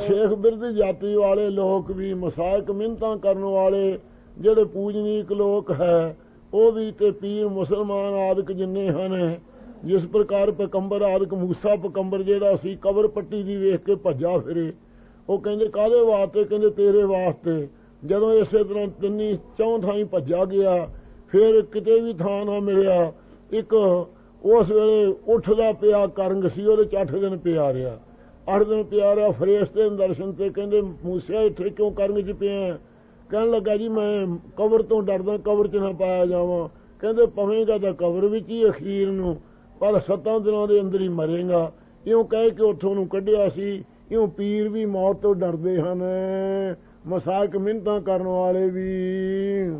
ਸ਼ੇਖ ਬਿਰਧ ਜਾਤੀ ਵਾਲੇ ਲੋਕ ਵੀ ਮਸਾਇਕ ਮਿੰਤਾਂ ਕਰਨ ਵਾਲੇ ਜਿਹੜੇ ਪੂਜਨੀਕ ਲੋਕ ਹੈ, ਉਹ ਵੀ ਤੇ ਪੀਰ ਮੁਸਲਮਾਨ ਆਦਿਕ ਜਿੰਨੇ ਹਨ, ਜਿਸ ਪ੍ਰਕਾਰ ਪਕੰਬਰ ਆਦਿਕ ਮੂਸਾ ਪਕੰਬਰ ਜਿਹੜਾ ਸੀ, ਕਬਰ ਪੱਟੀ ਦੀ ਵੇਖ ਕੇ ਭੱਜਾ ਫਿਰੇ। ਉਹ ਕਹਿੰਦੇ ਕਾਦੇ ਵਾਸਤੇ? ਕਹਿੰਦੇ, ਤੇਰੇ ਵਾਸਤੇ। ਜਦੋਂ ਇਸੇ ਤਰ੍ਹਾਂ ਤਿੰਨੀ ਚੌਂ ਥਾਈਂ ਭੱਜਾ ਗਿਆ, ਫਿਰ ਕਿਤੇ ਵੀ ਥਾਂ ਨਾ ਮਿਲਿਆ। ਇੱਕ ਉਸ ਵੇਲੇ ਉੱਠਦਾ ਪਿਆ ਕਰੰਗ ਸੀ, ਉਹਦੇ ਚ 8 ਦਿਨ ਪਿਆ ਰਿਹਾ। 8 ਦਿਨ ਪਿਆ ਰਿਹਾ ਫਰੇਸ਼ਤੇ ਦੇ ਦਰਸ਼ਨ ਤੇ ਕਹਿੰਦੇ, ਮੂਸਿਆ ਇੱਥੇ ਕਿਉਂ ਕਰੰਗ ਚ ਪਿਆ ਕਹਿਣ ਲੱਗਾ ਜੀ, ਮੈਂ ਕਬਰ ਤੋਂ ਡਰਦਾ, ਕਬਰ ਚ ਨਾ ਪਾਇਆ ਜਾਵਾਂ। ਕਹਿੰਦੇ, ਪਵੇਂਗਾ ਤਾਂ ਕਬਰ ਵਿੱਚ ਹੀ ਅਖੀਰ ਨੂੰ, ਪਰ ਸੱਤਾਂ ਦਿਨਾਂ ਦੇ ਅੰਦਰ ਹੀ ਮਰੇਗਾ। ਇਉਂ ਕਹਿ ਕੇ ਉੱਥੋਂ ਨੂੰ ਕੱਢਿਆ ਸੀ। ਇਉਂ ਪੀਰ ਵੀ ਮੌਤ ਤੋਂ ਡਰਦੇ ਹਨ। ਮਸਾਕ ਮਿੰਤਾਂ ਕਰਨ ਵਾਲੇ ਵੀ।